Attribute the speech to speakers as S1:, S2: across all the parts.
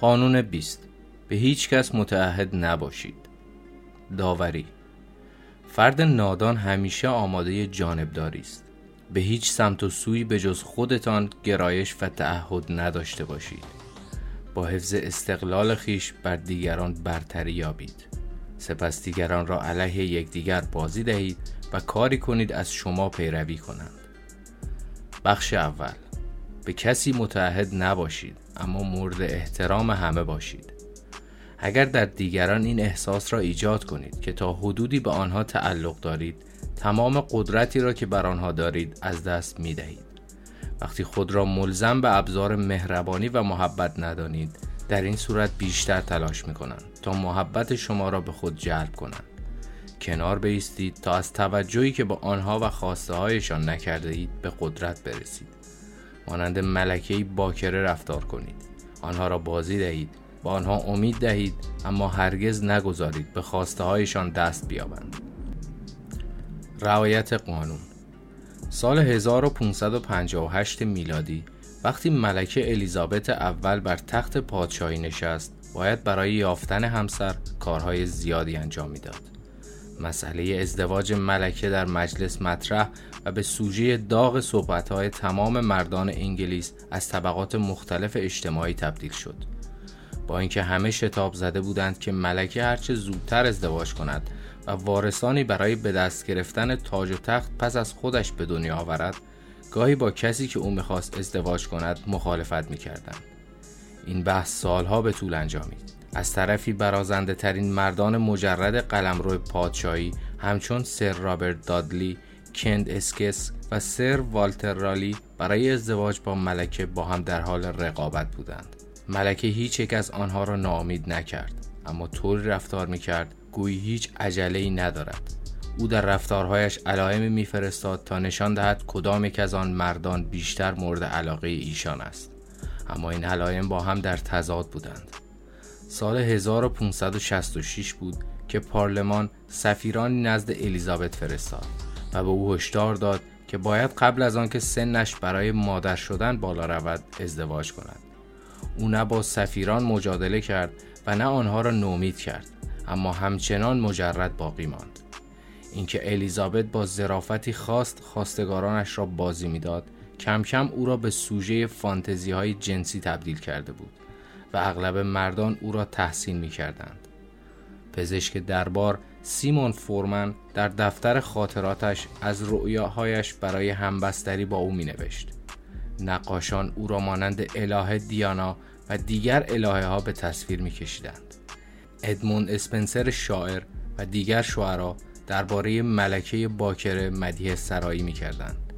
S1: قانون 20 به هیچ کس متعهد نباشید. داوری. فرد نادان همیشه آماده جانبداری است. به هیچ سمت و سوی به جز خودتان گرایش و تعهد نداشته باشید. با حفظ استقلال خیش بر دیگران برتری یابید. سپس دیگران را علیه یکدیگر بازی دهید و کاری کنید از شما پیروی کنند. بخش اول. به کسی متعهد نباشید اما مورد احترام همه باشید. اگر در دیگران این احساس را ایجاد کنید که تا حدودی به آنها تعلق دارید تمام قدرتی را که بر آنها دارید از دست می دهید. وقتی خود را ملزم به ابزار مهربانی و محبت ندانید در این صورت بیشتر تلاش می کنند تا محبت شما را به خود جلب کنند. کنار بیستید تا از توجهی که با آنها و خواسته هایشان نکرده اید به قدرت برسید. مانند ملکه باکره رفتار کنید. آنها را بازی دهید. با آنها امید دهید اما هرگز نگذارید به خواسته هایشان دست بیابند. رعایت قانون. سال 1558 میلادی وقتی ملکه الیزابت اول بر تخت پادشاهی نشست باید برای یافتن همسر کارهای زیادی انجام می‌داد. مسئله ازدواج ملکه در مجلس مطرح و به سوژه داغ صحبتهای تمام مردان انگلیس از طبقات مختلف اجتماعی تبدیل شد. با اینکه همه شتاب زده بودند که ملکه هرچه زودتر ازدواج کند و وارثانی برای به دست گرفتن تاج و تخت پس از خودش به دنیا آورد گاهی با کسی که او می‌خواست ازدواج کند مخالفت می‌کردند. این بحث سالها به طول انجامید. از طرفی برازنده ترین مردان مجرد قلمرو پادشاهی همچون سر رابرت دادلی، کند اسکس و سر والتر رالی برای ازدواج با ملکه با هم در حال رقابت بودند. ملکه هیچ یک از آنها را ناامید نکرد اما طوری رفتار می‌کرد گویی هیچ عجله ای ندارد. او در رفتارهایش علائمی میفرستاد تا نشان دهد کدام یک از آن مردان بیشتر مورد علاقه ایشان است. اما این علائم با هم در تضاد بودند. سال 1566 بود که پارلمان سفیرانی نزد الیزابت فرستاد. و به او هشدار داد که باید قبل از آنکه سنش برای مادر شدن بالا رود ازدواج کند او نه با سفیران مجادله کرد و نه آنها را نومید کرد اما همچنان مجرد باقی ماند اینکه الیزابت با ظرافتی خواست خواستگارانش را بازی می‌داد کم کم او را به سوژه فانتزی های جنسی تبدیل کرده بود و اغلب مردان او را تحسین می کردند. پزشک دربار سیمون فورمن در دفتر خاطراتش از رؤیاهایش برای همبستری با او می نوشت. نقاشان او را مانند اله دیانا و دیگر الهه ها به تصویر می کشیدند. ادموند اسپنسر شاعر و دیگر شعرا درباره ملکه باکره مدیه سرایی می کردند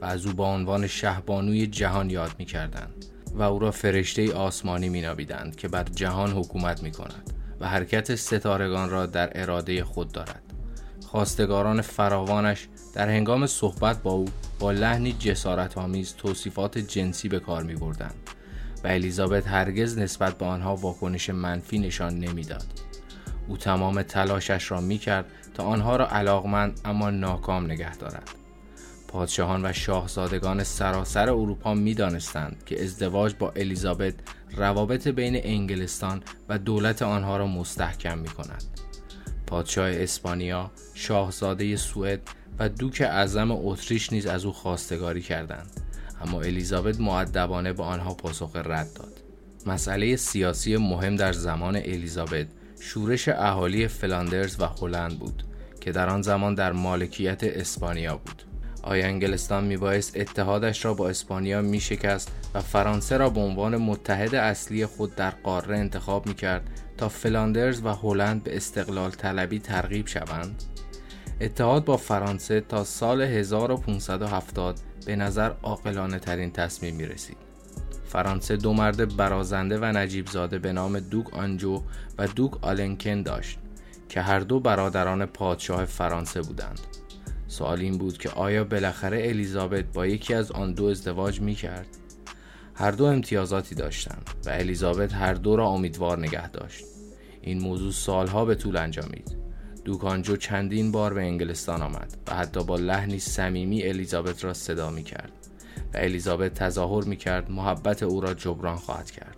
S1: و از او با عنوان شهبانوی جهان یاد می کردند و او را فرشته آسمانی می نابیدند که بر جهان حکومت می کند و حرکت ستارگان را در اراده خود دارد خواستگاران فراوانش در هنگام صحبت با او با لحنی جسارت آمیز توصیفات جنسی به کار می بردند و الیزابت هرگز نسبت به آنها واکنش منفی نشان نمی‌داد. او تمام تلاشش را می کرد تا آنها را علاقمند اما ناکام نگه دارد. پادشاهان و شاهزادگان سراسر اروپا می دانستند که ازدواج با الیزابت روابط بین انگلستان و دولت آنها را مستحکم می کند. پادشاه اسپانیا، شاهزاده سوئد و دوک اعظم اتریش نیز از او خواستگاری کردند. اما الیزابت معدبانه به آنها پاسخ رد داد. مسئله سیاسی مهم در زمان الیزابت شورش اهالی فلاندرز و هلند بود که در آن زمان در مالکیت اسپانیا بود. آیا انگلستان میبایست اتحادش را با اسپانیا میشکست و فرانسه را به عنوان متحد اصلی خود در قاره انتخاب می‌کرد تا فلاندرز و هلند به استقلال طلبی ترغیب شوند اتحاد با فرانسه تا سال 1570 به نظر عاقلانه ترین تصمیم می رسید. فرانسه دو مرد برازنده و نجیب زاده به نام دوک آنجو و دوک آلنکن داشت که هر دو برادران پادشاه فرانسه بودند. سوال این بود که آیا بالاخره الیزابت با یکی از آن دو ازدواج می کرد؟ هر دو امتیازاتی داشتند و الیزابت هر دو را امیدوار نگه داشت. این موضوع سالها به طول انجامید. دوکانجو چندین بار به انگلستان آمد و حتی با لحنی صمیمی الیزابت را صدا می کرد و الیزابت تظاهر می کرد محبت او را جبران خواهد کرد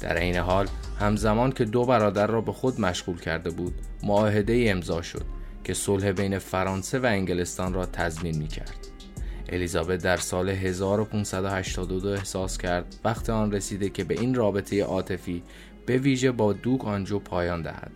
S1: در این حال همزمان که دو برادر را به خود مشغول کرده بود معاهده امضا شد که صلح بین فرانسه و انگلستان را تضمین می کرد. الیزابت در سال 1582 احساس کرد وقت آن رسیده که به این رابطه عاطفی به ویژه با دوک آنجو پایان دهد.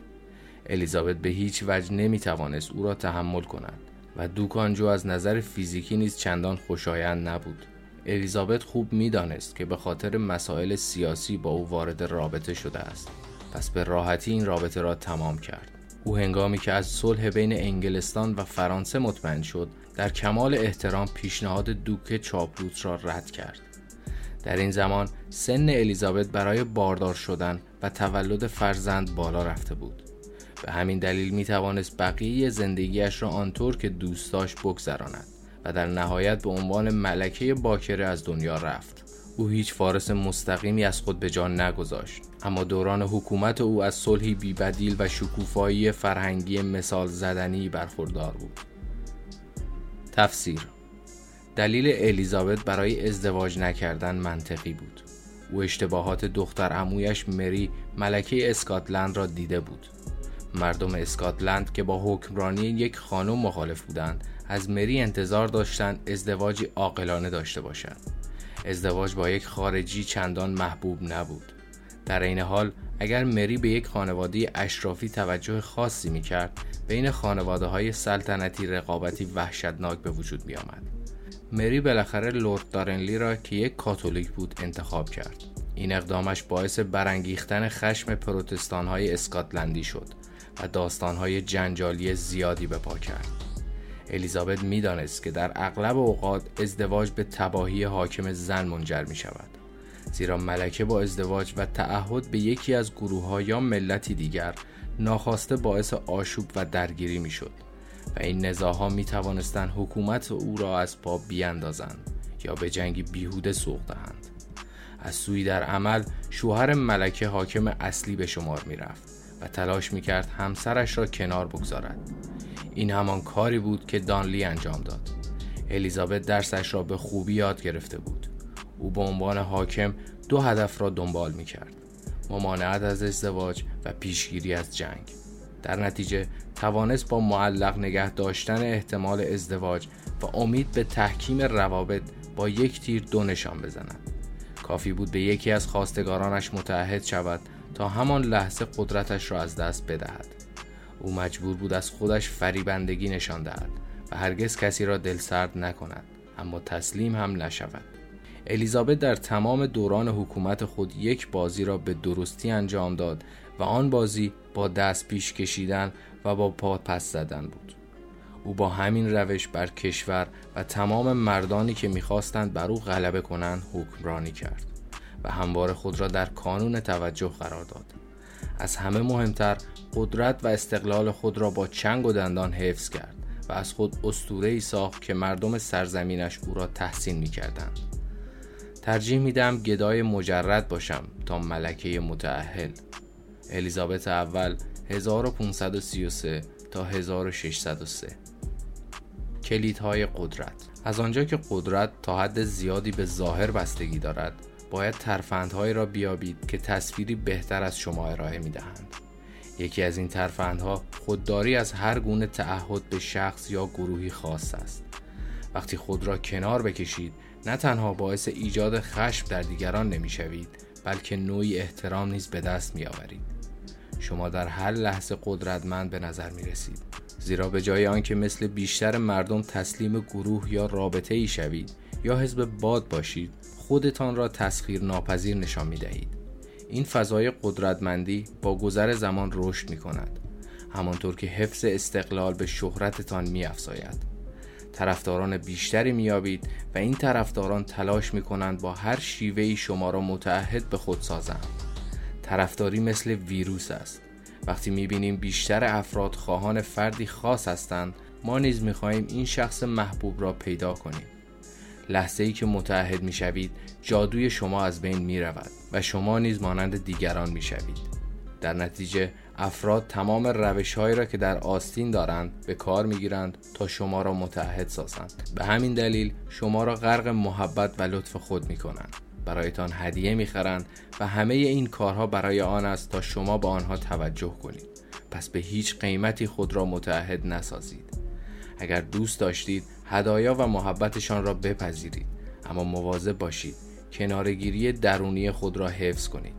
S1: الیزابت به هیچ وجه نمی توانست او را تحمل کند و دوک آنجو از نظر فیزیکی نیز چندان خوشایند نبود. الیزابت خوب می‌دانست که به خاطر مسائل سیاسی با او وارد رابطه شده است پس به راحتی این رابطه را تمام کرد او هنگامی که از صلح بین انگلستان و فرانسه مطمئن شد در کمال احترام پیشنهاد دوک چاپلوت را رد کرد. در این زمان سن الیزابت برای باردار شدن و تولد فرزند بالا رفته بود. به همین دلیل می توانست بقیه زندگیش را آنطور که دوست داشت بگذراند و در نهایت به عنوان ملکه باکره از دنیا رفت. او هیچ فارس مستقیمی از خود به جان نگذاشت. اما دوران حکومت او از صلحی بیبدیل و شکوفایی فرهنگی مثال زدنی برخوردار بود. تفسیر دلیل الیزابت برای ازدواج نکردن منطقی بود. او اشتباهات دختر عمویش مری ملکه اسکاتلند را دیده بود. مردم اسکاتلند که با حکمرانی یک خانم مخالف بودند از مری انتظار داشتند ازدواجی عاقلانه داشته باشد ازدواج با یک خارجی چندان محبوب نبود. در این حال اگر مری به یک خانواده اشرافی توجه خاصی می کرد بین خانواده های سلطنتی رقابتی وحشتناک به وجود می آمد. مری بالاخره لورد دارنلی را که یک کاتولیک بود انتخاب کرد. این اقدامش باعث برانگیختن خشم پروتستان های اسکاتلندی شد و داستان های جنجالی زیادی به پا کرد. الیزابت می‌دانست که در اغلب اوقات ازدواج به تباهی حاکم زن منجر می شود زیرا ملکه با ازدواج و تعهد به یکی از گروه ها یا ملتی دیگر ناخواسته باعث آشوب و درگیری می شد و این نزاها می توانستند حکومت او را از پا بیاندازند یا به جنگی بیهوده سوق دهند. از سوی در عمل شوهر ملکه حاکم اصلی به شمار می رفت و تلاش می کرد همسرش را کنار بگذارد. این همان کاری بود که دانلی انجام داد. الیزابت درسش را به خوبی یاد گرفته بود. او به عنوان حاکم دو هدف را دنبال می کرد ممانعت از ازدواج و پیشگیری از جنگ. در نتیجه توانست با معلق نگه داشتن احتمال ازدواج و امید به تحکیم روابط با یک تیر دو نشان بزند. کافی بود به یکی از خواستگارانش متحد شود تا همان لحظه قدرتش را از دست بدهد. او مجبور بود از خودش فریبندگی نشان دهد و هرگز کسی را دلسرد نکند اما تسلیم هم نشود. الیزابت در تمام دوران حکومت خود یک بازی را به درستی انجام داد و آن بازی با دست پیش کشیدن و با پا پس زدن بود او با همین روش بر کشور و تمام مردانی که می‌خواستند بر او غلبه کنند حکمرانی کرد و هموار خود را در کانون توجه قرار داد از همه مهمتر قدرت و استقلال خود را با چنگ و دندان حفظ کرد و از خود استوره ای ساخت که مردم سرزمینش او را تحسین می کردند. ترجیح میدم گدای مجرد باشم تا ملکه متعهل الیزابت اول 1533 تا 1603 کلیدهای قدرت از آنجا که قدرت تا حد زیادی به ظاهر بستگی دارد باید ترفندهایی را بیابید که تصویری بهتر از شما ارائه می دهند. یکی از این ترفندها خودداری از هر گونه تعهد به شخص یا گروهی خاص است. وقتی خود را کنار بکشید نه تنها باعث ایجاد خشم در دیگران نمی‌شوید بلکه نوعی احترام نیز به دست می آورید. شما در هر لحظه قدرتمند به نظر می رسید. زیرا به جای آنکه مثل بیشتر مردم تسلیم گروه یا رابطه ای شوید یا حزب باد باشید خودتان را تسخیر ناپذیر نشان می دهید. این فضای قدرتمندی با گذر زمان رشد می کند. همانطور که حفظ استقلال به شهرتتان می افزاید. طرفداران بیشتری میابید و این طرفداران تلاش می کنند با هر شیوهی شما را متعهد به خود سازند. طرفداری مثل ویروس است. وقتی می‌بینیم بیشتر افراد خواهان فردی خاص هستند ما نیز می‌خواهیم این شخص محبوب را پیدا کنیم لحظه ای که متحد می شوید جادوی شما از بین می رود و شما نیز مانند دیگران می شوید. در نتیجه افراد تمام روش هایی را که در آستین دارند به کار می گیرند تا شما را متحد سازند. به همین دلیل شما را غرق محبت و لطف خود می کنند برایتان هدیه می‌خرند و همه این کارها برای آن است تا شما به آنها توجه کنید. پس به هیچ قیمتی خود را متعهد نسازید. اگر دوست داشتید هدایا و محبتشان را بپذیرید. اما مواظب باشید کنارگیری درونی خود را حفظ کنید.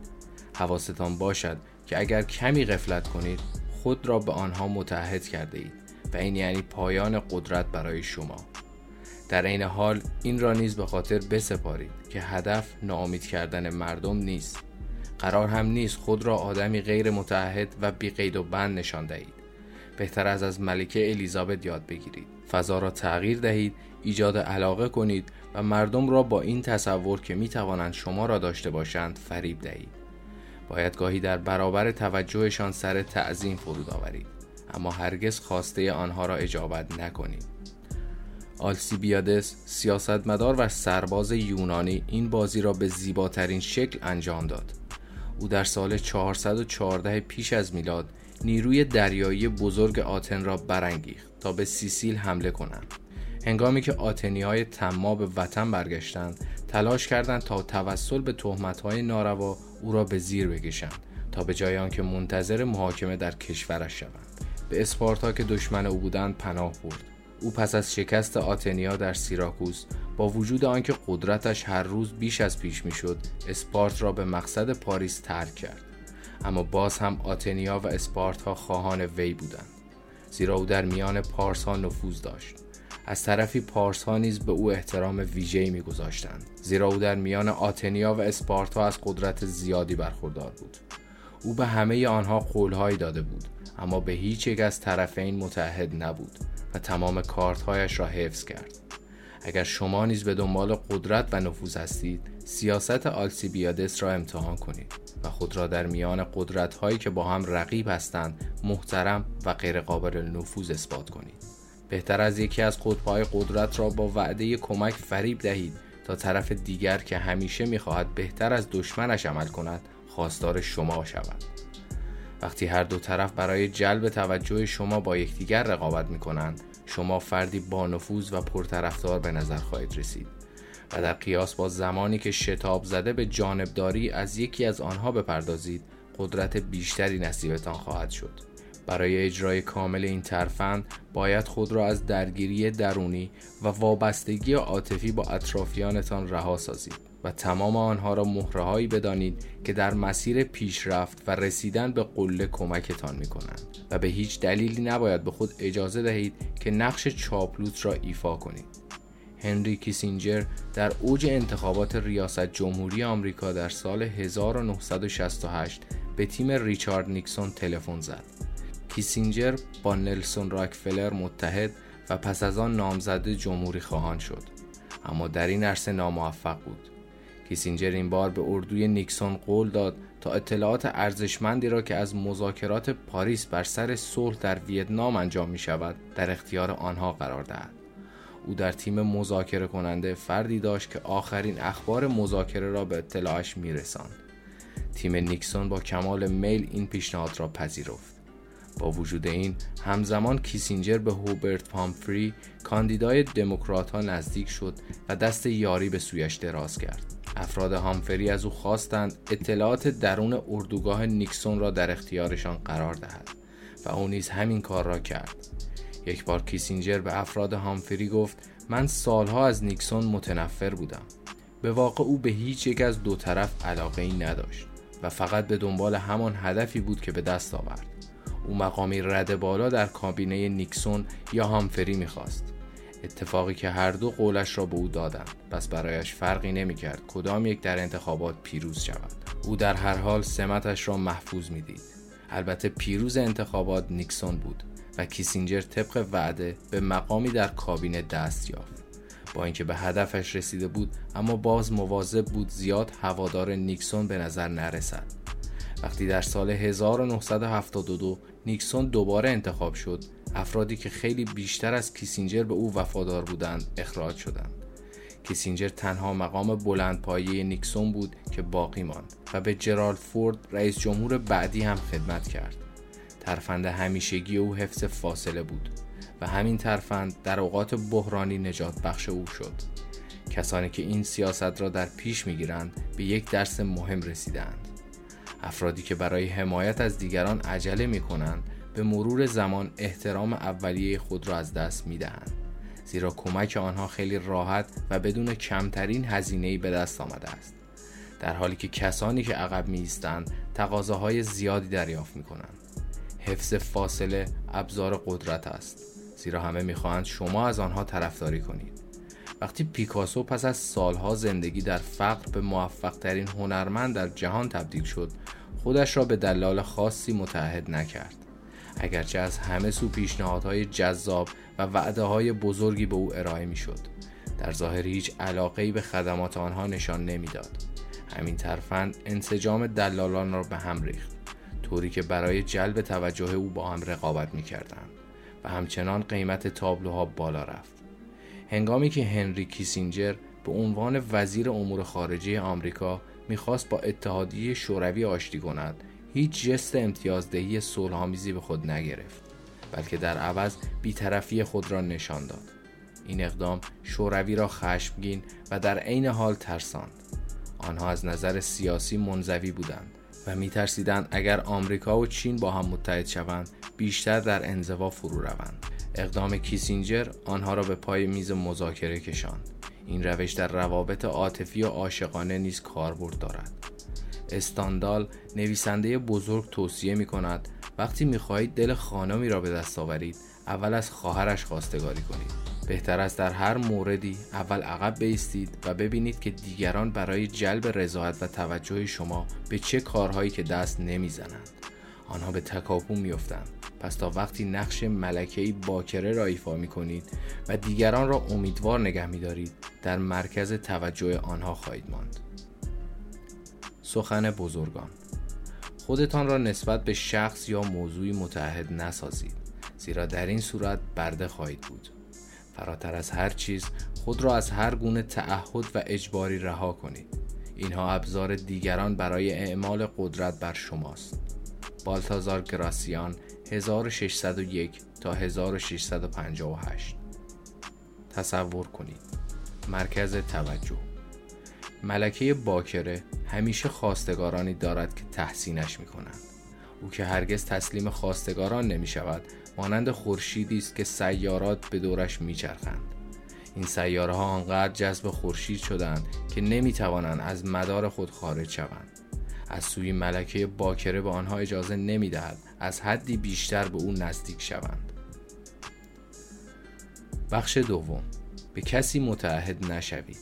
S1: حواستان باشد که اگر کمی غفلت کنید خود را به آنها متحد کرده اید و این یعنی پایان قدرت برای شما. در این حال این را نیز به خاطر بسپارید که هدف ناامید کردن مردم نیست. قرار هم نیست خود را آدمی غیر متحد و بی قید و بند نشان دهید. بهتر از از ملکه الیزابت یاد بگیرید. فضا را تغییر دهید ایجاد علاقه کنید و مردم را با این تصور که می توانند شما را داشته باشند فریب دهید. باید گاهی در برابر توجهشان سر تعظیم فرود آورید. اما هرگز خواسته آنها را اجابت نکنید. آلسیبیادس سیاستمدار و سرباز یونانی این بازی را به زیباترین شکل انجام داد. او در سال 414 پیش از میلاد نیروی دریایی بزرگ آتن را برانگیخت تا به سیسیل حمله کنند. هنگامی که آتنی های تما به وطن برگشتند تلاش کردند تا توسل به تهمت های ناروا او را به زیر بکشند تا به جای آنکه منتظر محاکمه در کشورش شوند. به اسپارتا که دشمن او بودند پناه برد. او پس از شکست آتنیا در سیراکوس با وجود آنکه قدرتش هر روز بیش از پیش می‌شد اسپارت را به مقصد پاریس ترک کرد. اما باز هم آتنیا و اسپارتا خواهان وی بودند. زیرا او در میان پارس نفوذ داشت. از طرفی پارس ها نیز به او احترام ویژه‌ای میگذاشتند زیرا او در میان آتنیا و اسپارتا از قدرت زیادی برخوردار بود. او به همه آنها قولهایی داده بود اما به هیچ یک از طرفین متحد نبود و تمام کارتهایش را حفظ کرد. اگر شما نیز به دنبال قدرت و نفوذ هستید سیاست آلسیبیادس را امتحان کنید و خود را در میان قدرت هایی که با هم رقیب هستند محترم و غیرقابل نفوذ اثبات کنید. بهتر از یکی از قطبهای قدرت را با وعده کمک فریب دهید تا طرف دیگر که همیشه می‌خواهد بهتر از دشمنش عمل کند خواستار شما شود. وقتی هر دو طرف برای جلب توجه شما با یکدیگر رقابت می کنند شما فردی با نفوذ و پرطرفدار به نظر خواهید رسید و در قیاس با زمانی که شتاب زده به جانبداری از یکی از آنها بپردازید قدرت بیشتری نصیبتان خواهد شد. برای اجرای کامل این ترفند باید خود را از درگیری درونی و وابستگی عاطفی با اطرافیانتان رها سازید و تمام آنها را مهرههایی بدانید که در مسیر پیشرفت و رسیدن به قله کمکتان می کنند و به هیچ دلیلی نباید به خود اجازه دهید که نقش چاپلوس را ایفا کنید. هنری کیسینجر در اوج انتخابات ریاست جمهوری آمریکا در سال 1968 به تیم ریچارد نیکسون تلفن زد. کیسینجر با نلسون راکفلر متحد و پس از آن نامزد جمهوری خواهان شد اما در این عرصه ناموفق بود کیسینجر این بار به اردوی نیکسون قول داد تا اطلاعات ارزشمندی را که از مذاکرات پاریس بر سر صلح در ویتنام انجام می شود در اختیار آنها قرار دهد. او در تیم مذاکره کننده فردی داشت که آخرین اخبار مذاکره را به اطلاعش می رساند. تیم نیکسون با کمال میل این پیشنهاد را پذیرفت. با وجود این همزمان کیسینجر به هوبرت پامفری کاندیدای دموکرات ها نزدیک شد و دست یاری به سویش دراز کرد. افراد هامفری از او خواستند اطلاعات درون اردوگاه نیکسون را در اختیارشان قرار دهد و او نیز همین کار را کرد. یک بار کیسینجر به افراد هامفری گفت من سالها از نیکسون متنفر بودم. به واقع او به هیچ یک از دو طرف علاقه ای نداشت و فقط به دنبال همان هدفی بود که به دست آورد. او مقامی رد بالا در کابینه نیکسون یا هامفری می‌خواست. اتفاقی که هر دو قولش را به او دادند. پس برایش فرقی نمی‌کرد کدام یک در انتخابات پیروز شود. او در هر حال سمتش را محفوظ می‌دید. البته پیروز انتخابات نیکسون بود و کیسینجر طبق وعده به مقامی در کابینه دست یافت. با اینکه به هدفش رسیده بود اما باز مواظب بود زیاد هوادار نیکسون به نظر نرسد. وقتی در سال 1972 نیکسون دوباره انتخاب شد. افرادی که خیلی بیشتر از کیسینجر به او وفادار بودند اخراج شدند. کیسینجر تنها مقام بلندپایه نیکسون بود که باقی ماند و به جرالد فورد رئیس جمهور بعدی هم خدمت کرد. ترفند همیشگی او حفظ فاصله بود و همین ترفند در اوقات بحرانی نجات بخش او شد. کسانی که این سیاست را در پیش می‌گیرند به یک درس مهم رسیدند افرادی که برای حمایت از دیگران عجله می کنند به مرور زمان احترام اولیه خود را از دست می دهند. زیرا کمک آنها خیلی راحت و بدون کمترین هزینه به دست آمده است. در حالی که کسانی که عقب می ایستند تقاضاهای زیادی دریافت می کنند. حفظ فاصله ابزار قدرت است زیرا همه می‌خواهند شما از آنها طرفداری کنید وقتی پیکاسو پس از سالها زندگی در فقر به موفق ترین هنرمند در جهان تبدیل شد خودش را به دلال خاصی متحد نکرد. اگرچه از همه سو پیشنهادهای جذاب و وعده های بزرگی به او ارائه می‌شد در ظاهر هیچ علاقه به خدمات آنها نشان نمی‌داد. همین ترفند انسجام دلالان را به هم ریخت طوری که برای جلب توجه او با هم رقابت می‌کردند و همچنان قیمت تابلوها بالا رفت. هنگامی که هنری کیسینجر به عنوان وزیر امور خارجه آمریکا می‌خواست با اتحادیه شوروی آشتی کند هیچ جست امتیازدهی صلحآمیزی به خود نگرفت بلکه در عوض بیطرفی خود را نشان داد. این اقدام شوروی را خشمگین و در عین حال ترساند. آنها از نظر سیاسی منزوی بودند و میترسیدند اگر آمریکا و چین با هم متحد شوند بیشتر در انزوا فرو روند. اقدام کیسینجر آنها را به پای میز مذاکره کشاند. این روش در روابط عاطفی و عاشقانه نیز کاربرد دارد. استاندال نویسنده بزرگ توصیه می کند وقتی می خواهید دل خانمی را به دست آورید اول از خواهرش خواستگاری کنید. بهتر است در هر موردی اول عقب بیستید و ببینید که دیگران برای جلب رضایت و توجه شما به چه کارهایی که دست نمی‌زنند. آنها به تکاپو میافتند. پس تا وقتی نقش ملکهی باکره را ایفا می کنید و دیگران را امیدوار نگه می دارید در مرکز توجه آنها خواهید ماند. سخن بزرگان خودتان را نسبت به شخص یا موضوعی متحد نسازید زیرا در این صورت برده خواهید بود. فراتر از هر چیز خود را از هر گونه تعهد و اجباری رها کنید. اینها ابزار دیگران برای اعمال قدرت بر شماست. بالتازار گراسیان 1601 تا 1658 تصور کنید. مرکز توجه. ملکه باکره همیشه خواستگارانی دارد که تحسینش می کنند. او که هرگز تسلیم خواستگاران نمی شود مانند خورشیدی است که سیارات به دورش میچرخند. این سیاره ها آنقدر جذب خورشید شدند که نمی توانند از مدار خود خارج شوند. از سوی ملکه باکره به آنها اجازه نمی دهد از حدی بیشتر به او نزدیک شوند. بخش دوم. به کسی متعهد نشوید.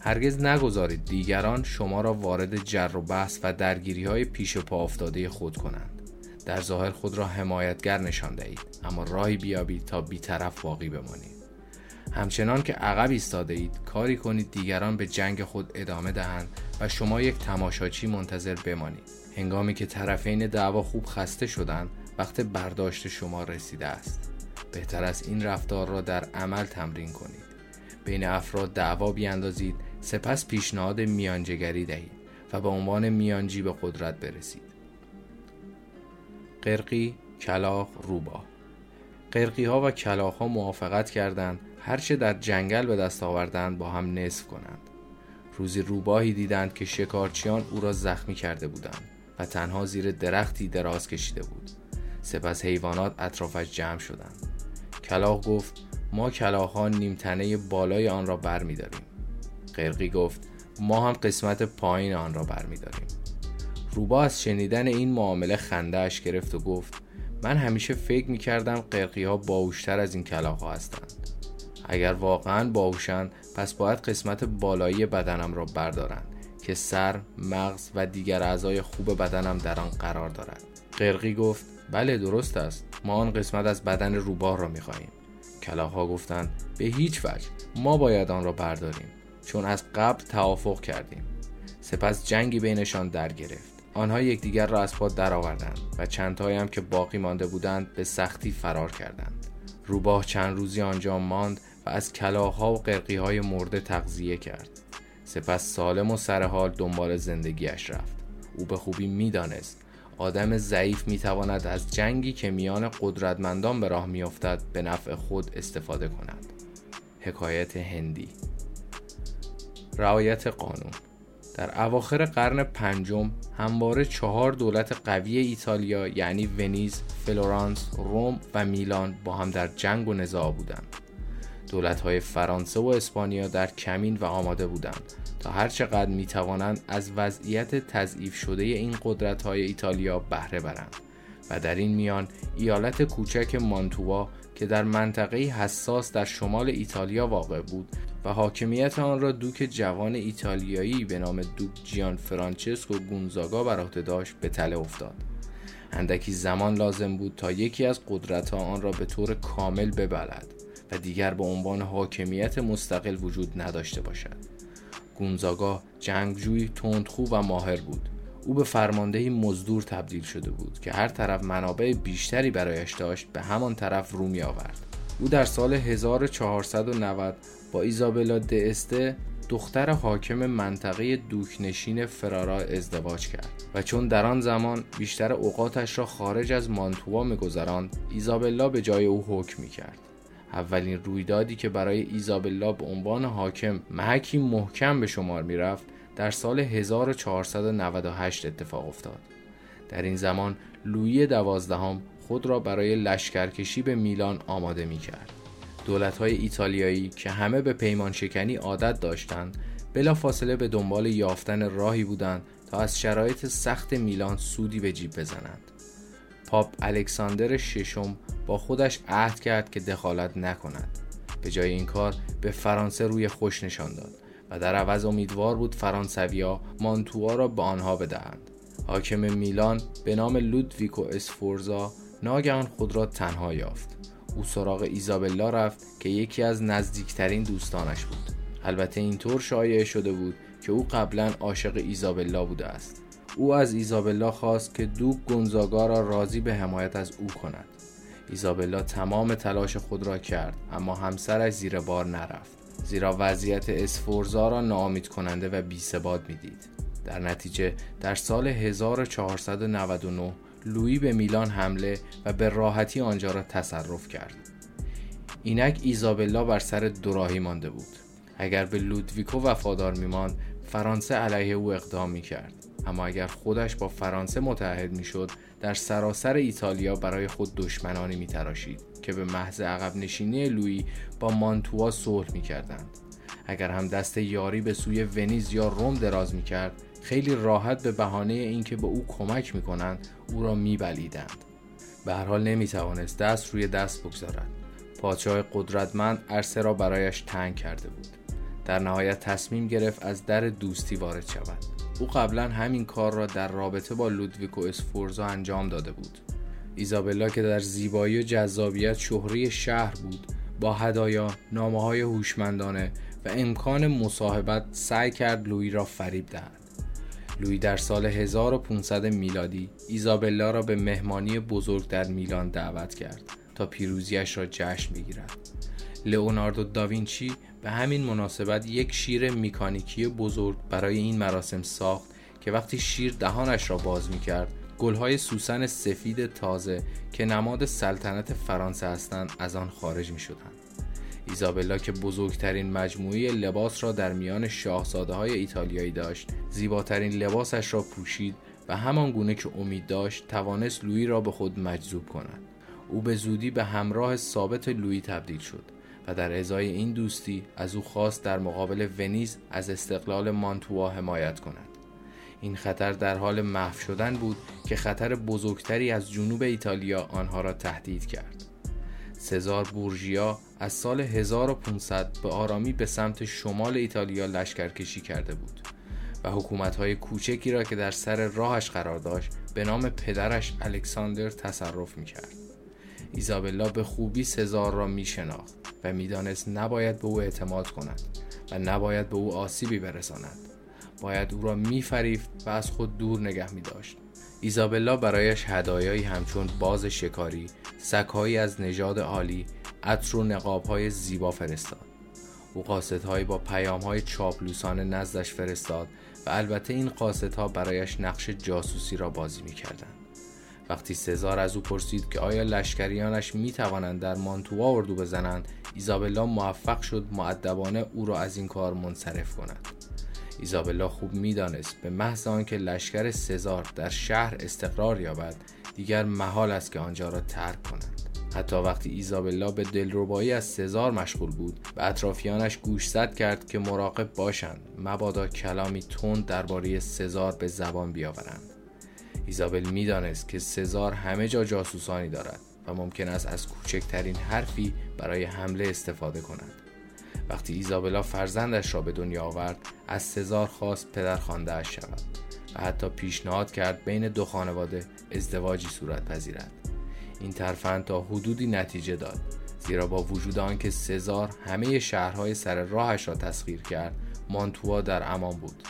S1: هرگز نگذارید دیگران شما را وارد جر و بحث و درگیری های پیش پا افتاده خود کنند. در ظاهر خود را حمایتگر نشان دهید اما راهی بیابید تا بیطرف باقی بمانید. همچنان که عقب ایستاده اید کاری کنید دیگران به جنگ خود ادامه دهند و شما یک تماشاچی منتظر بمانید. هنگامی که طرفین دعوا خوب خسته شدند وقت برداشت شما رسیده است. بهتر است این رفتار را در عمل تمرین کنید. بین افراد دعوا بیاندازید سپس پیشنهاد میانجگری دهید و به عنوان میانجی به قدرت برسید. قرقی، کلاخ، روباه قرقی ها و کلاخ ها موافقت کردند هرچه در جنگل به دست آوردند با هم نصف کنند. روزی روباهی دیدند که شکارچیان او را زخمی کرده بودند. و تنها زیر درختی دراز کشیده بود. سپس حیوانات اطرافش جمع شدند. کلاخ گفت ما ها نیمتنه بالای آن را برمیداریم. قرقی گفت ما هم قسمت پایین آن را برمیداریم. روبا از شنیدن این معامله خندهاش گرفت و گفت من همیشه فکر می‌کردم قرقی ها باوشتر از این کلاق ها هستند. اگر واقعا باوشند پس باید قسمت بالایی بدنم را بردارند. که سر، مغز و دیگر اعضای خوب بدنم در آن قرار دارد. قرقی گفت بله درست است. ما آن قسمت از بدن روباه را می‌خواهیم. کلاق ها گفتند به هیچ وجه. ما باید آن را برداریم. چون از قبل توافق کردیم. سپس جنگی بینشان در گرفت. آنها یکدیگر را از پا درآوردند و چندتایی هم که باقی مانده بودند به سختی فرار کردند. روباه چند روزی آنجا ماند و از کلاها و های مرده تغذیه کرد. سپس سالم و سرحال دنبال زندگیش رفت. او به خوبی می‌دانست. آدم ضعیف می‌تواند از جنگی که میان قدرتمندان به راه میافتد به نفع خود استفاده کند. حکایت هندی. رعایت قانون. در اواخر قرن پنجم همواره چهار دولت قوی ایتالیا یعنی ونیز، فلورانس، روم و میلان با هم در جنگ و نزاع بودند. دولت های فرانسه و اسپانیا در کمین و آماده بودند تا هر چقدر می توانند از وضعیت تضعیف شده این قدرت های ایتالیا بهره برند. و در این میان ایالت کوچک مانتوا که در منطقه حساس در شمال ایتالیا واقع بود و حاکمیت آن را دوک جوان ایتالیایی به نام دوک جیان فرانچسکو گونزاگا بر عهده داشت به تله افتاد. اندکی زمان لازم بود تا یکی از قدرت آن را به طور کامل ببلد. و دیگر به عنوان حاکمیت مستقل وجود نداشته باشد. گونزاگا جنگجوی تندخو و ماهر بود. او به فرماندهی مزدور تبدیل شده بود که هر طرف منابع بیشتری برایش داشت به همان طرف رو می آورد او در سال 1490 با ایزابلا دسته دختر حاکم منطقه دوکنشین فرارا ازدواج کرد و چون در آن زمان بیشتر اوقاتش را خارج از مانتوا میگذراند ایزابلا به جای او حکم کرد اولین رویدادی که برای ایزابلا به عنوان حاکم محکی محکم به شمار می‌رفت در سال 1498 اتفاق افتاد در این زمان لویی دوازدهم خود را برای لشکرکشی به میلان آماده می کرد. دولت های ایتالیایی که همه به پیمان شکنی عادت داشتند فاصله به دنبال یافتن راهی بودند تا از شرایط سخت میلان سودی به جیب بزنند. پاپ الکساندر ششم با خودش عهد کرد که دخالت نکند. به جای این کار به فرانسه روی خوش نشان داد و در عوض امیدوار بود فرانسویا مانتوا را به آنها بدهند. حاکم میلان به نام لودویکو اسفورزا ناگهان خود را تنها یافت او سراغ ایزابلا رفت که یکی از نزدیکترین دوستانش بود البته اینطور شایع شده بود که او قبلا عاشق ایزابلا بوده است او از ایزابلا خواست که دوک گونزاگا را راضی به حمایت از او کند. ایزابلا تمام تلاش خود را کرد اما همسرش زیر بار نرفت. زیرا وضعیت اسفورزا را ناامید کننده و بی می‌دید. در نتیجه در سال 1499 لویی به میلان حمله و به راحتی آنجا را تصرف کرد. اینک ایزابلا بر سر دوراهی مانده بود. اگر به لودویکو وفادار میماند فرانسه علیه او اقدام می کرد اما اگر خودش با فرانسه متحد می‌شد در سراسر ایتالیا برای خود دشمنانی می تراشید که به محض عقب نشینی لویی با مانتوا صلح می کردند. اگر هم دست یاری به سوی ونیز یا روم دراز می کرد خیلی راحت به بهانه اینکه به او کمک می‌کنند او را میبلیدند. به هر حال نمی‌توانست دست روی دست بگذارد. پادشاه قدرتمند عرصه را برایش تنگ کرده بود. در نهایت تصمیم گرفت از در دوستی وارد شود. او قبلا همین کار را در رابطه با لودویکو اسفورزا انجام داده بود ایزابلا که در زیبایی و جذابیت شهری شهر بود با هدایا نامه های هوشمندانه و امکان مصاحبت سعی کرد لوی را فریب دهد لوی در سال 1500 میلادی ایزابلا را به مهمانی بزرگ در میلان دعوت کرد تا پیروزیش را جشن بگیرد. لئوناردو داوینچی به همین مناسبت یک شیر میکانیکی بزرگ برای این مراسم ساخت که وقتی شیر دهانش را باز می کرد گلهای سوسن سفید تازه که نماد سلطنت فرانسه هستند از آن خارج می شدند. ایزابلا که بزرگترین مجموعه لباس را در میان شاهزاده های ایتالیایی داشت زیباترین لباسش را پوشید و همان گونه که امید داشت توانست لویی را به خود مجذوب کند او به زودی به همراه ثابت لویی تبدیل شد و در ازای این دوستی از او خواست در مقابل ونیز از استقلال مانتوا حمایت کند این خطر در حال محو شدن بود که خطر بزرگتری از جنوب ایتالیا آنها را تهدید کرد سزار بورژیا از سال 1500 به آرامی به سمت شمال ایتالیا لشکرکشی کرده بود و حکومتهای کوچکی را که در سر راهش قرار داشت به نام پدرش الکساندر تصرف می کرد. ایزابلا به خوبی سزار را می شناخت و می‌دانست نباید به او اعتماد کند و نباید به او آسیبی برساند. باید او را میفریفت و از خود دور نگه می داشت. ایزابلا برایش هدایایی همچون باز شکاری، سکهایی از نژاد عالی، عطر و نقابهای زیبا فرستاد. او قاصدهایی با پیامهای چاپلوسانه نزدش فرستاد و البته این قاصدها برایش نقش جاسوسی را بازی می‌کردند. وقتی سزار از او پرسید که آیا لشکریانش می توانند در مانتوا اردو بزنند ایزابلا موفق شد معدبانه او را از این کار منصرف کند. ایزابلا خوب می‌دانست به محض آنکه لشکر سزار در شهر استقرار یابد دیگر محال است که آنجا را ترک کنند حتی وقتی ایزابلا به دلربایی از سزار مشغول بود به اطرافیانش گوشزد کرد که مراقب باشند مبادا کلامی تند درباره سزار به زبان بیاورند. ایزابل می‌دانست که سزار همه جا جاسوسانی دارد و ممکن است از کوچکترین حرفی برای حمله استفاده کند. وقتی ایزابلا فرزندش را به دنیا آورد از سزار خواست پدر خانده شود و حتی پیشنهاد کرد بین دو خانواده ازدواجی صورت پذیرد. این ترفند تا حدودی نتیجه داد زیرا با وجود آنکه سزار همه شهرهای سر راهش را تسخیر کرد مانتوا در امان بود.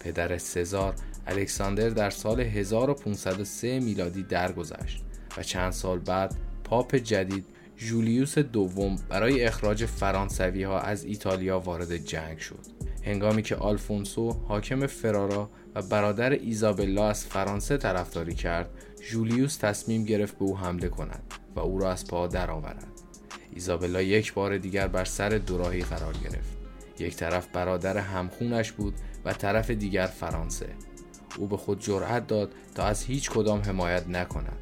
S1: پدر سزار الکساندر در سال 1503 میلادی درگذشت و چند سال بعد پاپ جدید جولیوس دوم برای اخراج فرانسوی ها از ایتالیا وارد جنگ شد. هنگامی که آلفونسو حاکم فرارا و برادر ایزابلا از فرانسه طرفداری کرد جولیوس تصمیم گرفت به او حمله کند و او را از پا درآورد. ایزابلا یک بار دیگر بر سر دوراهی قرار گرفت. یک طرف برادر همخونش بود و طرف دیگر فرانسه. او به خود جرأت داد تا از هیچ کدام حمایت نکند.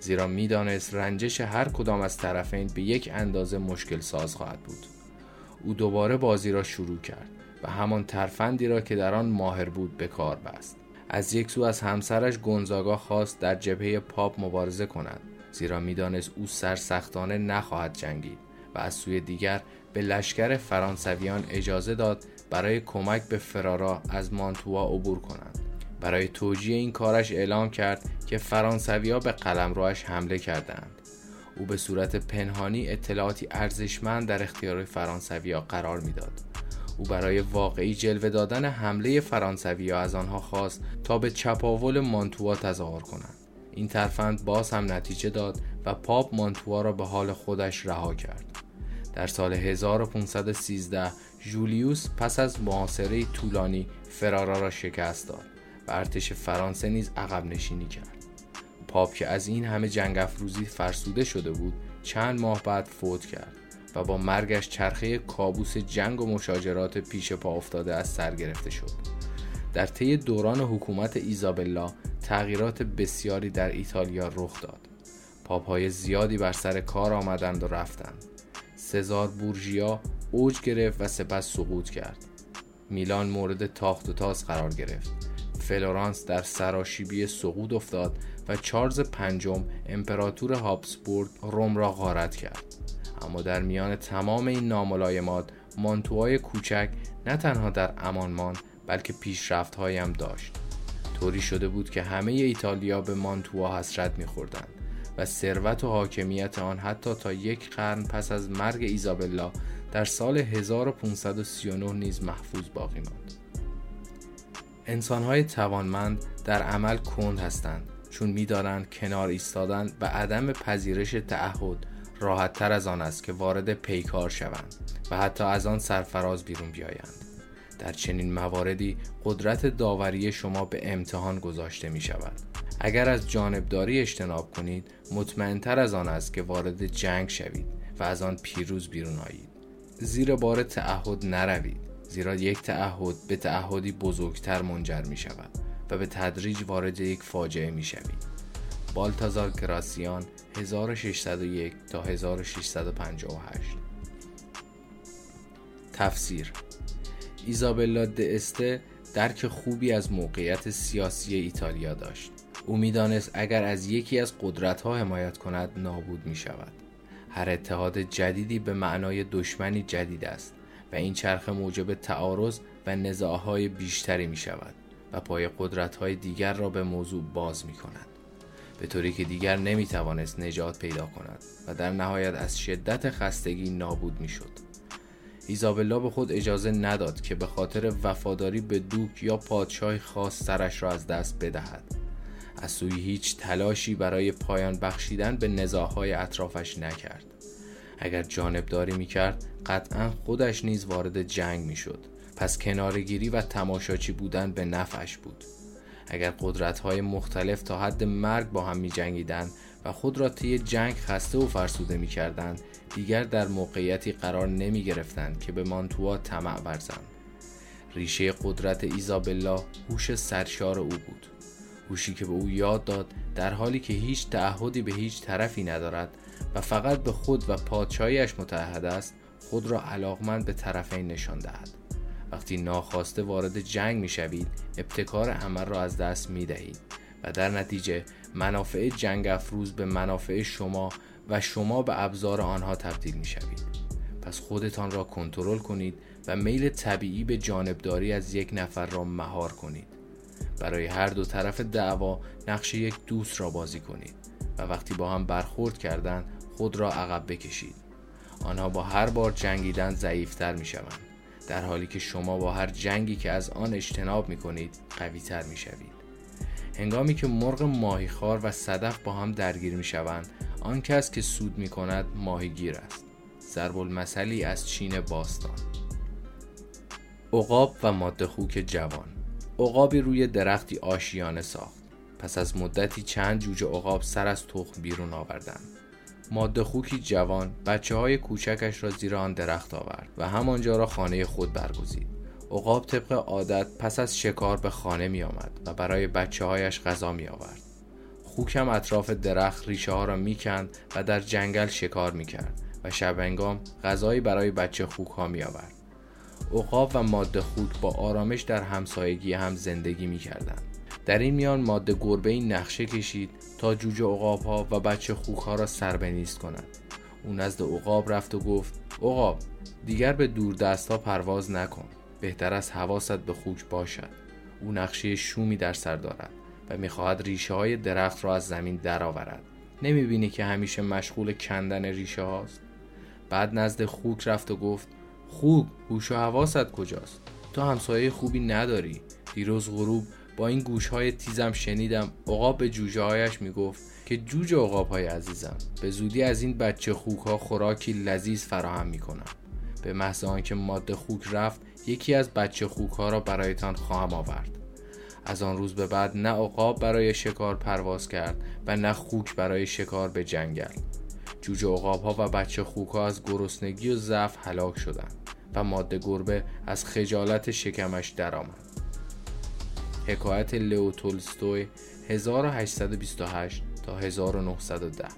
S1: زیرا می‌دانست رنجش هر کدام از طرفین به یک اندازه مشکل ساز خواهد بود. او دوباره بازی را شروع کرد و همان ترفندی را که در آن ماهر بود به کار بست. از یک سو از همسرش گونزاگا خواست در جبهه پاپ مبارزه کند. زیرا می‌دانست او سرسختانه نخواهد جنگید و از سوی دیگر به لشکر فرانسویان اجازه داد برای کمک به فرارا از مانتوا عبور کنند. برای توجیه این کارش اعلام کرد که فرانسویا به قلمروش حمله کردند او به صورت پنهانی اطلاعاتی ارزشمند در اختیار فرانسویا قرار می‌داد. او برای واقعی جلوه دادن حمله فرانسوی از آنها خواست تا به چپاول مانتوا تظاهر کنند. این ترفند باز هم نتیجه داد و پاپ مانتوا را به حال خودش رها کرد. در سال 1513 جولیوس پس از معاصره طولانی فرارا را شکست داد. ارتش فرانسه نیز عقب نشینی کرد. پاپ که از این همه جنگ افروزی فرسوده شده بود چند ماه بعد فوت کرد و با مرگش چرخه کابوس جنگ و مشاجرات پیش پا افتاده از سر گرفته شد. در طی دوران حکومت ایزابلا تغییرات بسیاری در ایتالیا رخ داد. پاپهای زیادی بر سر کار آمدند و رفتند. سزار بورژیا اوج گرفت و سپس سقوط کرد. میلان مورد تاخت و تاز قرار گرفت. فلورانس در سراشیبی سقوط افتاد و چارلز پنجم امپراتور هابسبورگ روم را غارت کرد اما در میان تمام این ناملایمات مانتوهای کوچک نه تنها در امان ماند بلکه پیشرفت هایم داشت طوری شده بود که همه ایتالیا به مانتوا حسرت میخوردند و ثروت و حاکمیت آن حتی تا یک قرن پس از مرگ ایزابلا در سال 1539 نیز محفوظ باقی ماند. انسانهای توانمند در عمل کند هستند چون می‌دانند کنار ایستادن و عدم پذیرش تعهد راحت تر از آن است که وارد پیکار شوند و حتی از آن سرفراز بیرون بیایند. در چنین مواردی قدرت داوری شما به امتحان گذاشته می شود اگر از جانبداری اجتناب کنید مطمئنتر از آن است که وارد جنگ شوید و از آن پیروز بیرون آیید. زیر بار تعهد نروید. زیرا یک تعهد به تعهدی بزرگتر منجر می شود و به تدریج وارد یک فاجعه می شوید بالتازار گراسیان 1601 تا 1658 تفسیر ایزابلا د استه درک خوبی از موقعیت سیاسی ایتالیا داشت. او می‌دانست اگر از یکی از قدرتها حمایت کند نابود می شود هر اتحاد جدیدی به معنای دشمنی جدید است. و این چرخ موجب تعارض و نزاعهای بیشتری می شود و پای قدرتهای دیگر را به موضوع باز می کند به طوری که دیگر نمی توانست نجات پیدا کند و در نهایت از شدت خستگی نابود می شد. ایزابلا به خود اجازه نداد که به خاطر وفاداری به دوک یا پادشاه خاص سرش را از دست بدهد. از سوی هیچ تلاشی برای پایان بخشیدن به نزاهای اطرافش نکرد. اگر جانبداری می کرد قطعا خودش نیز وارد جنگ می شد. پس کنارگیری و تماشاچی بودن به نفعش بود. اگر قدرت های مختلف تا حد مرگ با هم می جنگیدن و خود را طی جنگ خسته و فرسوده می کردن دیگر در موقعیتی قرار نمی گرفتند که به مانتوا طمع ورزند ریشه قدرت ایزابلا هوش سرشار او بود هوشی که به او یاد داد در حالی که هیچ تعهدی به هیچ طرفی ندارد و فقط به خود و پادشاهیش متحد است خود را علاقمند به طرفین نشان دهد. وقتی ناخواسته وارد جنگ می شوید ابتکار عمل را از دست می دهید و در نتیجه منافع جنگ افروز به منافع شما و شما به ابزار آنها تبدیل می شوید پس خودتان را کنترل کنید و میل طبیعی به جانبداری از یک نفر را مهار کنید. برای هر دو طرف دعوا نقش یک دوست را بازی کنید. و وقتی با هم برخورد کردند خود را عقب بکشید. آنها با هر بار جنگیدن ضعیفتر می شوند در حالی که شما با هر جنگی که از آن اجتناب می کنید قوی تر می شوید هنگامی که مرغ ماهیخوار و صدف با هم درگیر می شوند آن کس که سود می کند ماهیگیر است. ضرب المثلی از چین باستان. عقاب و ماده خوک جوان. عقابی روی درختی آشیانه ساخت. پس از مدتی چند جوجه عقاب سر از تخم بیرون آوردند. ماده خوکی جوان بچه های کوچکش را زیر آن درخت آورد و همانجا را خانه خود برگزید. عقاب طبق عادت پس از شکار به خانه می آمد و برای بچه هایش غذا می آورد خوکم اطراف درخت ریشه ها را می کند و در جنگل شکار می کرد و شبنگام غذایی برای بچه خوک ها می آورد عقاب و ماده خوک با آرامش در همسایگی هم زندگی می کردند. در این میان ماده گربه این نقشه کشید تا جوجه عقاب ها و بچه خوک ها را سربنیست کند او نزد عقاب رفت و گفت عقاب دیگر به دور دست ها پرواز نکن بهتر از حواست به خوک باشد. او نقشه شومی در سر دارد و می‌خواهد ریشه های درخت را از زمین درآورد. نمی‌بینی که همیشه مشغول کندن ریشه هاست؟ بعد نزد خوک رفت و گفت خوک هوش و حواست کجاست؟ تو همسایه خوبی نداری. دیروز غروب با این گوش های تیزم شنیدم عقاب به جوجه هایش می‌گفت که جوجه عقاب های عزیزم به زودی از این بچه خوک ها خوراکی لذیذ فراهم می‌کنم. به محض آنکه ماده خوک رفت یکی از بچه خوک ها را برایتان خواهم آورد. از آن روز به بعد نه عقاب برای شکار پرواز کرد و نه خوک برای شکار به جنگل. جوجه عقاب ها و بچه خوک ها از گرسنگی و ضعف هلاک شدند و ماده گربه از خجالت شکمش درآمد. حکایت لئو تولستوی 1828 تا 1910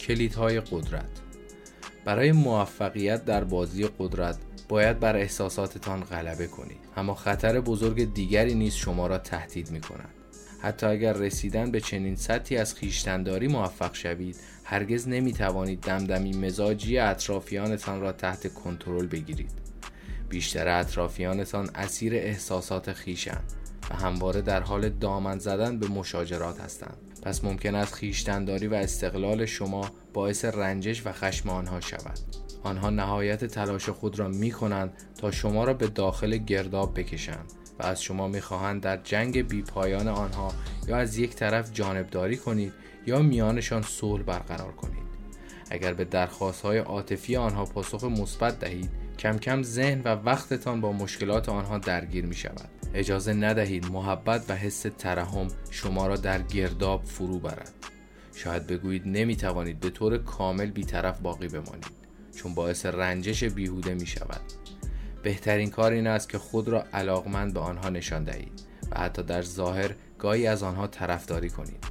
S1: کلیدهای قدرت. برای موفقیت در بازی قدرت باید بر احساساتتان غلبه کنید. اما خطر بزرگ دیگری نیز شما را تهدید می کند حتی اگر رسیدن به چنین سطحی از خیشتنداری موفق شوید هرگز نمی توانید دمدمی مزاجی اطرافیانتان را تحت کنترل بگیرید. بیشتر اطرافیانتان اسیر احساسات خیشند و همواره در حال دامن زدن به مشاجرات هستند پس ممکن است خیشتنداری و استقلال شما باعث رنجش و خشم آنها شود. آنها نهایت تلاش خود را می کنند تا شما را به داخل گرداب بکشند و از شما می‌خواهند در جنگ بی پایان آنها یا از یک طرف جانبداری کنید یا میانشان صلح برقرار کنید. اگر به درخواست های عاطفی آنها پاسخ مثبت دهید کم کم ذهن و وقتتان با مشکلات آنها درگیر می شود. اجازه ندهید محبت و حس ترحم شما را در گرداب فرو برد. شاید بگویید نمی توانید به طور کامل بیطرف باقی بمانید چون باعث رنجش بیهوده می شود. بهترین کار این است که خود را علاقمند به آنها نشان دهید و حتی در ظاهر گاهی از آنها طرفداری کنید.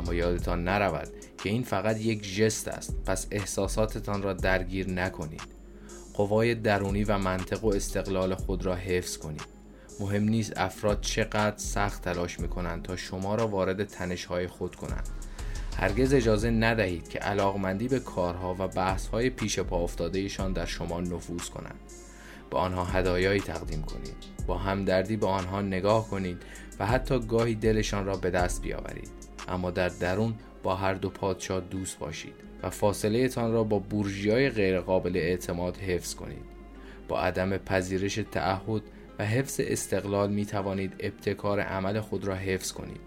S1: اما یادتان نرود که این فقط یک ژست است پس احساساتتان را درگیر نکنید. قوای درونی و منطق و استقلال خود را حفظ کنید مهم نیست افراد چقدر سخت تلاش می کنند تا شما را وارد تنشهای خود کنند. هرگز اجازه ندهید که علاقمندی به کارها و بحثهای پیش پا افتادهشان در شما نفوذ کنند. به آنها هدایایی تقدیم کنید. با همدردی به آنها نگاه کنید و حتی گاهی دلشان را به دست بیاورید. اما در درون با هر دو پادشاه دوست باشید و فاصله تان را با بورژی های غیرقابل اعتماد حفظ کنید. با عدم پذیرش تعهد و حفظ استقلال می توانید ابتکار عمل خود را حفظ کنید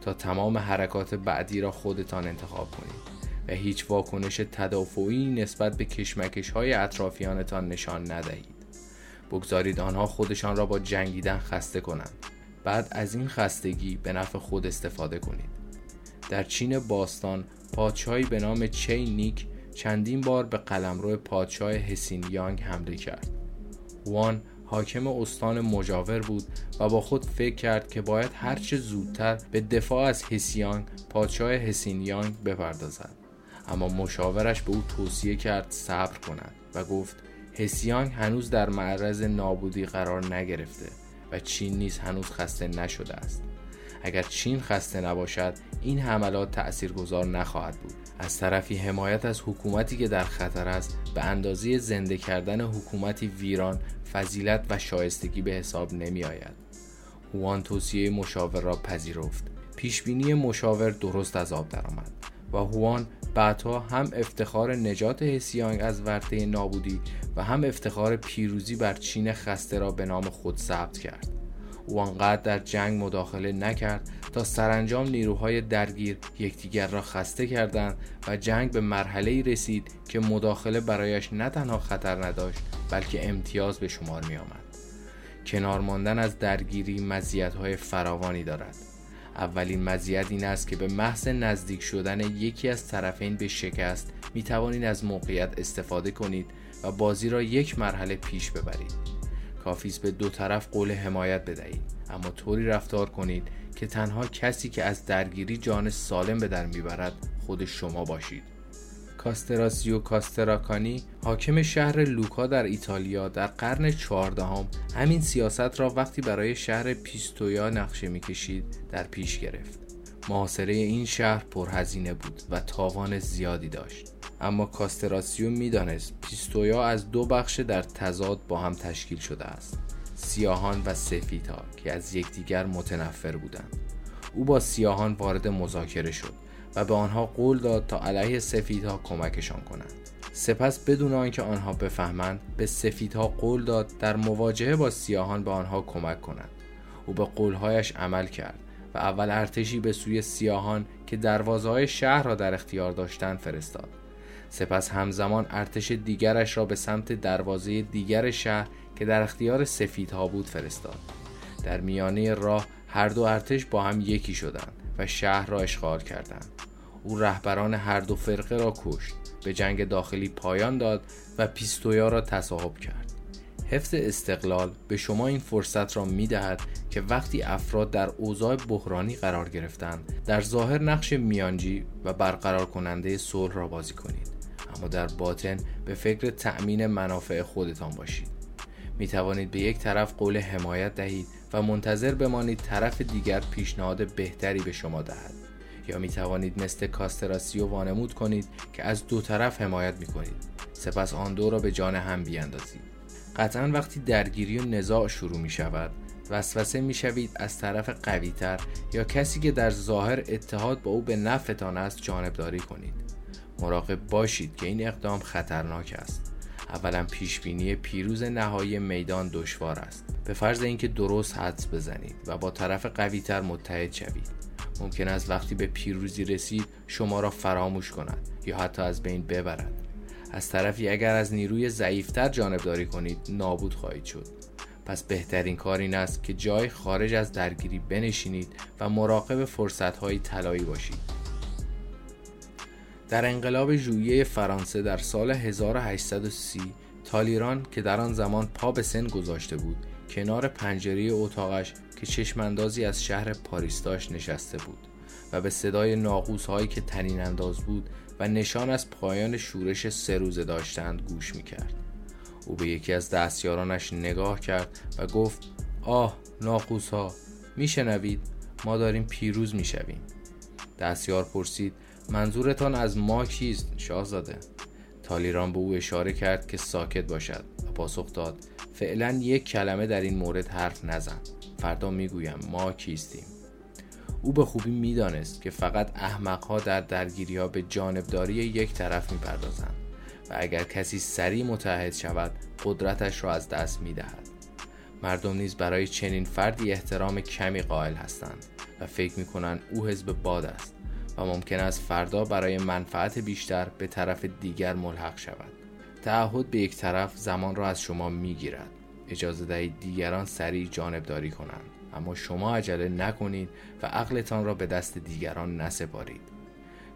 S1: تا تمام حرکات بعدی را خودتان انتخاب کنید و هیچ واکنش تدافعی نسبت به کشمکش های اطرافیانتان نشان ندهید. بگذارید آنها خودشان را با جنگیدن خسته کنند. بعد از این خستگی به نفع خود استفاده کنید. در چین باستان پادشاهی به نام چی نیک چندین بار به قلمرو پادشاه هسین یانگ حمله کرد. هوان حاکم استان مجاور بود و با خود فکر کرد که باید هرچه زودتر به دفاع از هسیانگ پادشاه هسینیانگ بپردازد. اما مشاورش به او توصیه کرد صبر کند و گفت هسیانگ هنوز در معرض نابودی قرار نگرفته و چین نیز هنوز خسته نشده است. اگر چین خسته نباشد این حملات تأثیرگذار نخواهد بود. از طرفی حمایت از حکومتی که در خطر است به اندازه زنده کردن حکومتی ویران فضیلت و شایستگی به حساب نمی آید هوان توصیه مشاور را پذیرفت. پیشبینی مشاور درست از آب درآمد و هوان بعدها هم افتخار نجات هسیانگ از ورطه نابودی و هم افتخار پیروزی بر چین خسته را به نام خود ثبت کرد. او آنقدر در جنگ مداخله نکرد تا سرانجام نیروهای درگیر یکدیگر را خسته کردند و جنگ به مرحله رسید که مداخله برایش نه تنها خطر نداشت بلکه امتیاز به شمار می آمد. کنار ماندن از درگیری مزیت‌های فراوانی دارد اولین مزیت این است که به محض نزدیک شدن یکی از طرفین به شکست می توانید از موقعیت استفاده کنید و بازی را یک مرحله پیش ببرید کافی به دو طرف قول حمایت بدهید. اما طوری رفتار کنید که تنها کسی که از درگیری جان سالم به در می‌برد خود شما باشید. کاستراسیو کاستراکانی حاکم شهر لوکا در ایتالیا در قرن چهاردهم همین سیاست را وقتی برای شهر پیستویا نقشه می‌کشید در پیش گرفت. محاصره این شهر پرهزینه بود و تاوان زیادی داشت. اما کاستراسیو می‌دانست پیستویا از دو بخش در تضاد با هم تشکیل شده است. سیاهان و سفیدها که از یکدیگر متنفر بودند. او با سیاهان وارد مذاکره شد و به آنها قول داد تا علیه سفیدها کمکشان کنند. سپس بدون آنکه آنها بفهمند به سفیدها قول داد در مواجهه با سیاهان به آنها کمک کنند. او به قولهایش عمل کرد و اول ارتشی به سوی سیاهان که دروازه های شهر را در اختیار داشتند فرستاد. سپس همزمان ارتش دیگرش را به سمت دروازه دیگر شهر که در اختیار سفیدها بود فرستاد. در میانه راه هر دو ارتش با هم یکی شدند و شهر را اشغال کردند. او رهبران هر دو فرقه را کشت به جنگ داخلی پایان داد و پیستویا را تصاحب کرد. حفظ استقلال به شما این فرصت را می دهد که وقتی افراد در اوضاع بحرانی قرار گرفتند در ظاهر نقش میانجی و برقرار کننده صلح را بازی کنید. اما در باطن به فکر تأمین منافع خودتان باشید. می توانید به یک طرف قول حمایت دهید و منتظر بمانید طرف دیگر پیشنهاد بهتری به شما دهد. یا می توانید مثل کاستراسیو وانمود کنید که از دو طرف حمایت می کنید. سپس آن دو را به جان هم بیاندازید. قطعا وقتی درگیری و نزاع شروع می شود وسوسه می شوید از طرف قویتر یا کسی که در ظاهر اتحاد با او به نفعتان است جانبداری کنید. مراقب باشید که این اقدام خطرناک است. اولا پیشبینی پیروز نهایی میدان دشوار است. به فرض اینکه درست حدس بزنید و با طرف قویتر متحد شوید. ممکن است وقتی به پیروزی رسید شما را فراموش کند یا حتی از بین ببرد. از طرفی اگر از نیروی ضعیفتر جانبداری کنید نابود خواهید شد. پس بهترین کار این است که جای خارج از درگیری بنشینید و مراقب فرصتهای طلایی باشید در انقلاب ژوئیه فرانسه در سال 1830 تالیران که در آن زمان پا به سن گذاشته بود کنار پنجره اتاقش که چشماندازی از شهر پاریس داشت نشسته بود و به صدای ناقوس هایی که تنین انداز بود و نشان از پایان شورش سه روزه داشتند گوش می کرد. او به یکی از دستیارانش نگاه کرد و گفت آه ناقوس ها می ما داریم پیروز می شویم. دستیار پرسید منظورتان از ما کیست شاهزاده؟ تالیران به او اشاره کرد که ساکت باشد و پاسخ داد فعلا یک کلمه در این مورد حرف نزن. فردا می‌گویم ما کیستیم. او به خوبی می‌دانست که فقط احمقها در درگیری ها به جانبداری یک طرف می‌پردازند. اگر کسی سریع متحد شود قدرتش را از دست می‌دهد. مردم نیز برای چنین فردی احترام کمی قائل هستند و فکر می‌کنند او حزب باد است و ممکن است فردا برای منفعت بیشتر به طرف دیگر ملحق شود. تعهد به یک طرف زمان را از شما می‌گیرد. اجازه دهید دیگران سریع جانبداری کنند. اما شما عجله نکنید و عقلتان را به دست دیگران نسپارید.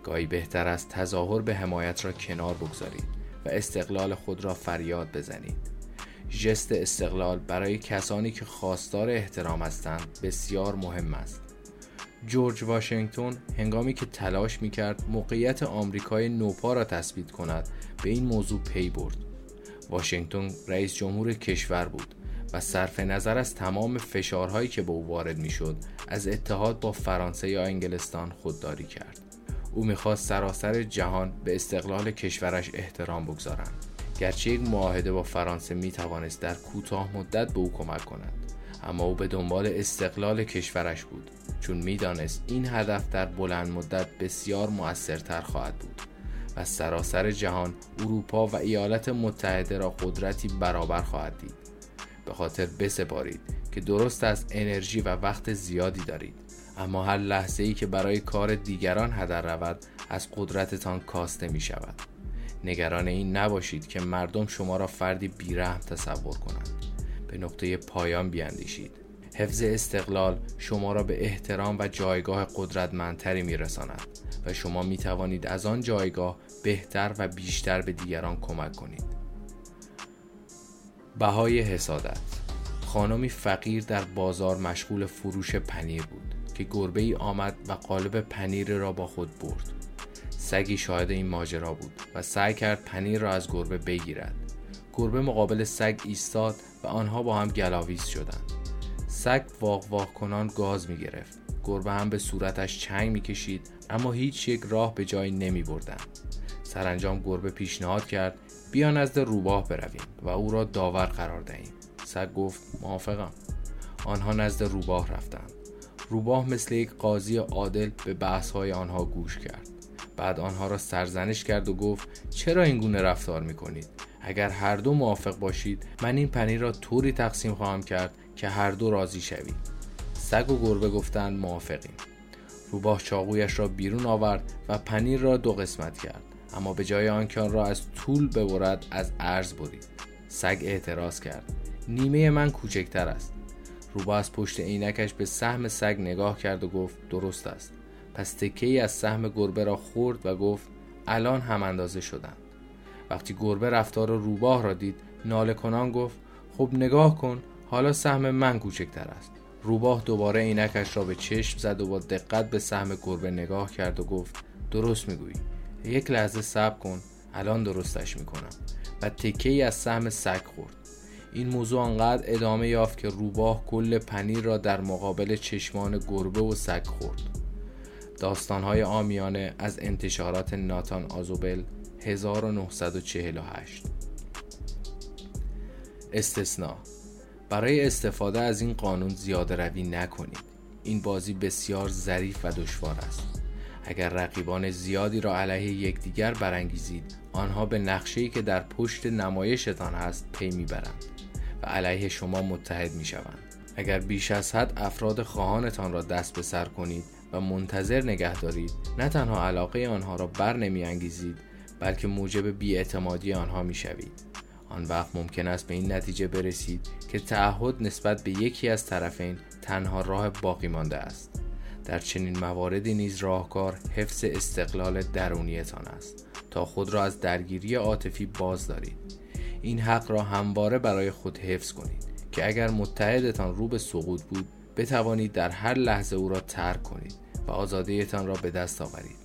S1: گاهی بهتر است تظاهر به حمایت را کنار بگذارید. و استقلال خود را فریاد بزنید. ژست استقلال برای کسانی که خواستار احترام هستند بسیار مهم است. جورج واشنگتن هنگامی که تلاش می‌کرد موقعیت آمریکای نوپا را تثبیت کند به این موضوع پی برد. واشنگتن رئیس جمهور کشور بود و صرف نظر از تمام فشارهایی که به او وارد می‌شد از اتحاد با فرانسه یا انگلستان خودداری کرد. او می‌خواست سراسر جهان به استقلال کشورش احترام بگذارند گرچه یک معاهده با فرانسه می توانست در کوتاه مدت به او کمک کند اما او به دنبال استقلال کشورش بود چون می‌دانست این هدف در بلند مدت بسیار موثرتر خواهد بود و سراسر جهان اروپا و ایالات متحده را قدرتی برابر خواهد دید. به خاطر بسپارید که درست است انرژی و وقت زیادی دارید. اما هر لحظه ای که برای کار دیگران هدر رود از قدرتتان کاسته می شود نگران این نباشید که مردم شما را فردی بیرحم تصور کنند. به نقطه پایان بیاندیشید. حفظ استقلال شما را به احترام و جایگاه قدرتمندتری میرساند و شما می توانید از آن جایگاه بهتر و بیشتر به دیگران کمک کنید. بهای حسادت. خانمی فقیر در بازار مشغول فروش پنیر بود. که گربه ای آمد و قالب پنیر را با خود برد. سگی شاهد این ماجرا بود و سعی کرد پنیر را از گربه بگیرد. گربه مقابل سگ ایستاد و آنها با هم گلاویز شدند. سگ واق واق کنان گاز می گرفت گربه هم به صورتش چنگ می کشید اما هیچ یک راه به جایی نمی بردن. سرانجام گربه پیشنهاد کرد بیا نزد روباه برویم و او را داور قرار دهیم. سگ گفت موافقم. آنها نزد روباه رفتند. روباه مثل یک قاضی عادل به بحث های آنها گوش کرد. بعد آنها را سرزنش کرد و گفت چرا این گونه رفتار می کنید اگر هر دو موافق باشید من این پنیر را طوری تقسیم خواهم کرد که هر دو راضی شوید. سگ و گربه گفتند موافقیم. روباه چاقویش را بیرون آورد و پنیر را دو قسمت کرد. اما به جای آنکه آن را از طول ببرد از عرض برید. سگ اعتراض کرد. نیمه من کوچکتر است. روباه از پشت عینکش به سهم سگ نگاه کرد و گفت درست است. پس تکه ای از سهم گربه را خورد و گفت الان هم اندازه شدند. وقتی گربه رفتار روباه را دید ناله کنان گفت خب نگاه کن حالا سهم من کوچکتر است. روباه دوباره عینکش را به چشم زد و با دقت به سهم گربه نگاه کرد و گفت درست می‌گویی. یک لحظه صبر کن الان درستش می‌کنم. و تکه ای از سهم سگ خورد. این موضوع آنقدر ادامه یافت که روباه کل پنیر را در مقابل چشمان گربه و سگ خورد. داستانهای آمیانه از انتشارات ناتان آزوبل 1948 استثناء برای استفاده از این قانون زیاده روی نکنید. این بازی بسیار ظریف و دشوار است. اگر رقیبان زیادی را علیه یکدیگر برانگیزید آنها به نقشه‌ای که در پشت نمایشتان هست پی می‌برند. علیه شما متحد می‌شوند اگر بیش از حد افراد خواهانتان را دست به سر کنید و منتظر نگه دارید نه تنها علاقه آنها را بر نمی انگیزید بلکه موجب بیاعتمادی آنها می شوید. آن وقت ممکن است به این نتیجه برسید که تعهد نسبت به یکی از طرفین تنها راه باقی مانده است. در چنین مواردی نیز راهکار حفظ استقلال درونیتان است تا خود را از درگیری عاطفی باز دارید. این حق را همواره برای خود حفظ کنید که اگر متحدتان رو به سقوط بود بتوانید در هر لحظه او را ترک کنید و آزادیتان را به دست آورید.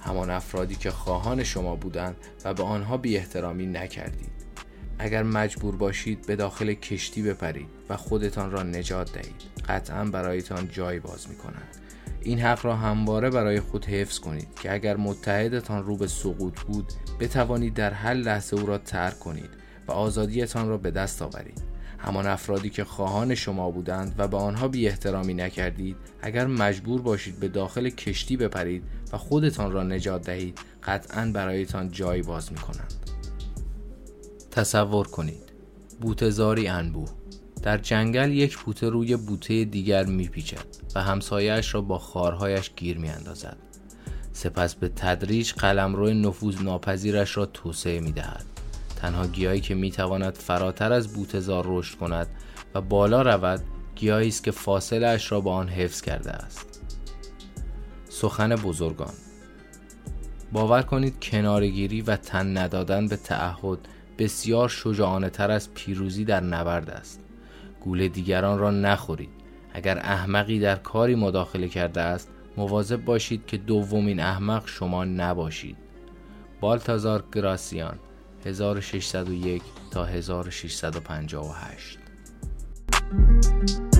S1: همان افرادی که خواهان شما بودند و به آنها بی احترامی نکردید. اگر مجبور باشید به داخل کشتی بپرید و خودتان را نجات دهید. قطعا برایتان جای باز می کنند این حق را همواره برای خود حفظ کنید که اگر متحدتان رو به سقوط بود بتوانید در هر لحظه او را ترک کنید و آزادیتان را به دست آورید. همان افرادی که خواهان شما بودند و به آنها بی احترامی نکردید اگر مجبور باشید به داخل کشتی بپرید و خودتان را نجات دهید قطعا برایتان جایی باز می کنند تصور کنید بوتزاری انبوه در جنگل یک بوته روی بوته دیگر میپیچد و همسایش را با خارهایش گیر میاندازد. سپس به تدریج قلمرو نفوذ ناپذیرش را توسعه می‌دهد. تنها گیاهی که می‌تواند فراتر از بوتزار رشد کند و بالا رود گیاهی است که فاصله اش را با آن حفظ کرده است. سخن بزرگان باور کنید کنارگیری و تن ندادن به تعهد بسیار شجاعانه تر از پیروزی در نبرد است. گول دیگران را نخورید. اگر احمقی در کاری مداخله کرده است مواظب باشید که دومین احمق شما نباشید. بالتازار گراسیان 1601 تا 1658